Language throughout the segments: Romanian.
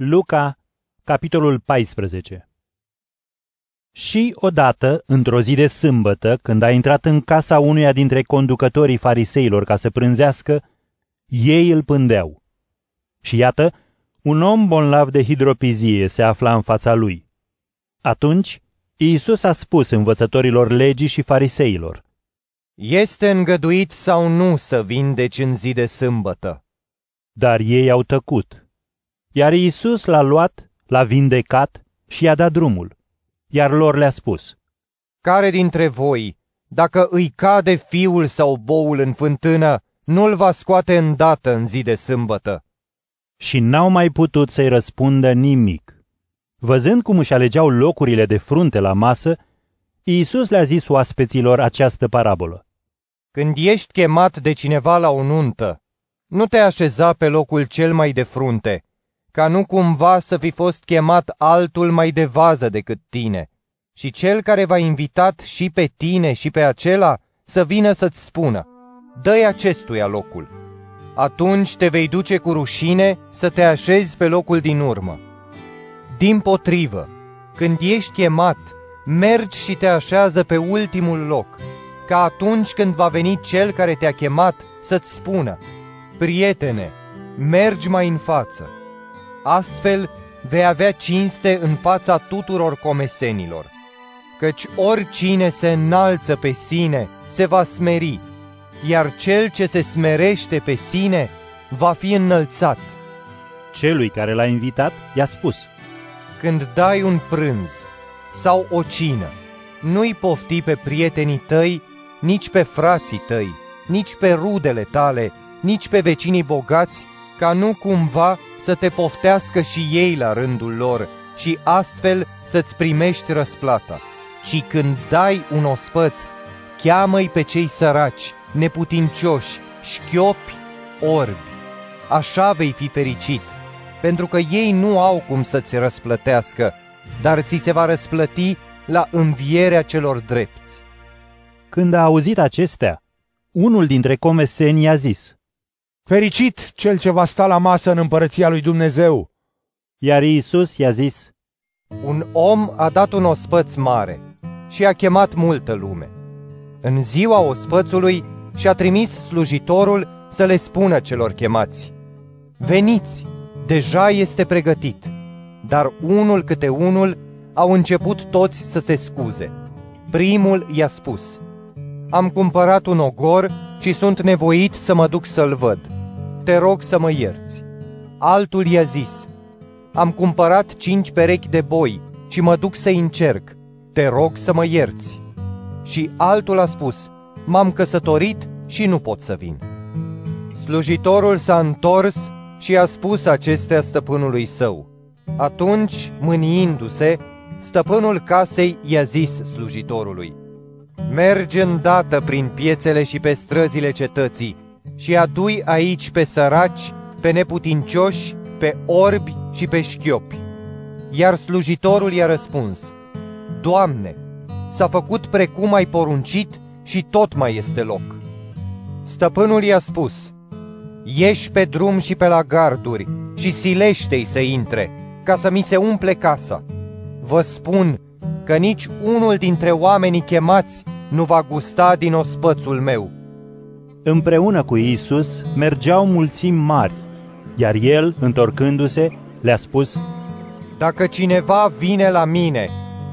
Luca, capitolul 14 Și odată, într-o zi de sâmbătă, când a intrat în casa unuia dintre conducătorii fariseilor ca să prânzească, ei îl pândeau. Și iată, un om bolnav de hidropizie se afla în fața lui. Atunci, Iisus a spus învățătorilor legii și fariseilor, Este îngăduit sau nu să vindeci în zi de sâmbătă? dar ei au tăcut. Iar Iisus l-a luat, l-a vindecat și i-a dat drumul. Iar lor le-a spus, Care dintre voi, dacă îi cade fiul sau boul în fântână, nu-l va scoate îndată în zi de sâmbătă? și n-au mai putut să-i răspundă nimic. Văzând cum își alegeau locurile de frunte la masă, Iisus le-a zis oaspeților această parabolă. Când ești chemat de cineva la o nuntă, nu te așeza pe locul cel mai de frunte, ca nu cumva să fi fost chemat altul mai de vază decât tine, și cel care v-a invitat și pe tine și pe acela să vină să-ți spună, dă-i acestuia locul. Atunci te vei duce cu rușine să te așezi pe locul din urmă. Din potrivă, când ești chemat, mergi și te așează pe ultimul loc, ca atunci când va veni cel care te-a chemat să-ți spună, Prietene, mergi mai în față. Astfel vei avea cinste în fața tuturor comesenilor. Căci oricine se înalță pe sine se va smeri, iar cel ce se smerește pe sine va fi înălțat. Celui care l-a invitat i-a spus, Când dai un prânz sau o cină, nu-i pofti pe prietenii tăi, nici pe frații tăi, nici pe rudele tale, nici pe vecinii bogați, ca nu cumva să te poftească și ei la rândul lor și astfel să-ți primești răsplata. Și când dai un ospăț, cheamă-i pe cei săraci, neputincioși, șchiopi, orbi. Așa vei fi fericit, pentru că ei nu au cum să-ți răsplătească, dar ți se va răsplăti la învierea celor drepți. Când a auzit acestea, unul dintre comeseni i-a zis, Fericit cel ce va sta la masă în împărăția lui Dumnezeu! iar Iisus i-a zis, Un om a dat un ospăț mare și a chemat multă lume. În ziua ospățului și-a trimis slujitorul să le spună celor chemați, Veniți, deja este pregătit. Dar unul câte unul au început toți să se scuze. Primul i-a spus, Am cumpărat un ogor și sunt nevoit să mă duc să-l văd. Te rog să mă ierți. Altul i-a zis, Am cumpărat cinci perechi de boi și mă duc să-i încerc. Te rog să mă ierți. Și altul a spus, M-am căsătorit și nu pot să vin. Slujitorul s-a întors și a spus acestea stăpânului său. Atunci, mâniindu-se, stăpânul casei i-a zis slujitorului, Mergi îndată prin piețele și pe străzile cetății și adui aici pe săraci, pe neputincioși, pe orbi și pe șchiopi. Iar slujitorul i-a răspuns, Doamne, s-a făcut precum ai poruncit și tot mai este loc. Stăpânul i-a spus, Ieși pe drum și pe la garduri și silește-i să intre, ca să mi se umple casa. Vă spun că nici unul dintre oamenii chemați nu va gusta din ospățul meu. Împreună cu Iisus mergeau mulțimi mari, iar el, întorcându-se, le-a spus, Dacă cineva vine la mine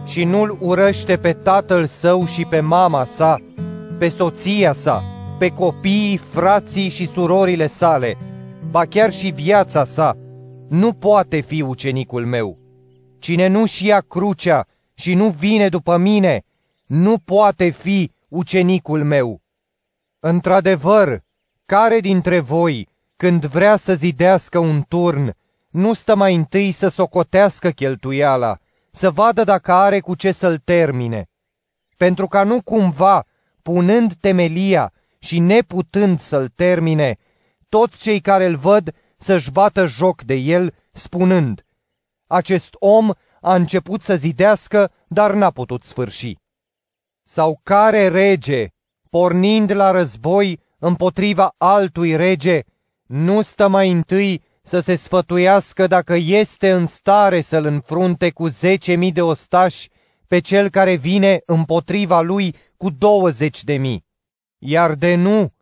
și nu-l urăște pe tatăl său și pe mama sa, pe soția sa, pe copiii, frații și surorile sale, ba chiar și viața sa, nu poate fi ucenicul meu. Cine nu-și ia crucea și nu vine după mine, nu poate fi ucenicul meu. Într-adevăr, care dintre voi, când vrea să zidească un turn, nu stă mai întâi să socotească cheltuiala, să vadă dacă are cu ce să-l termine? Pentru ca nu cumva, punând temelia și neputând să-l termine, toți cei care îl văd să-și bată joc de el, spunând, acest om a început să zidească, dar n-a putut sfârși. Sau care rege, pornind la război împotriva altui rege, nu stă mai întâi să se sfătuiască dacă este în stare să-l înfrunte cu zece mii de ostași pe cel care vine împotriva lui cu douăzeci de mii. Iar de nu,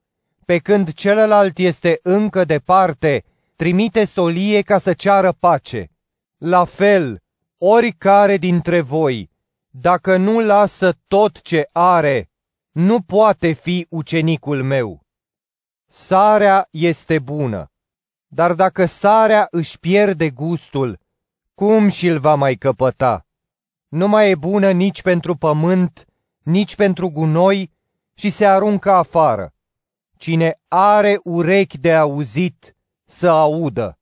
pe când celălalt este încă departe, trimite solie ca să ceară pace. La fel, oricare dintre voi, dacă nu lasă tot ce are, nu poate fi ucenicul meu. Sarea este bună, dar dacă sarea își pierde gustul, cum și-l va mai căpăta? Nu mai e bună nici pentru pământ, nici pentru gunoi și se aruncă afară. Cine are urechi de auzit, să audă.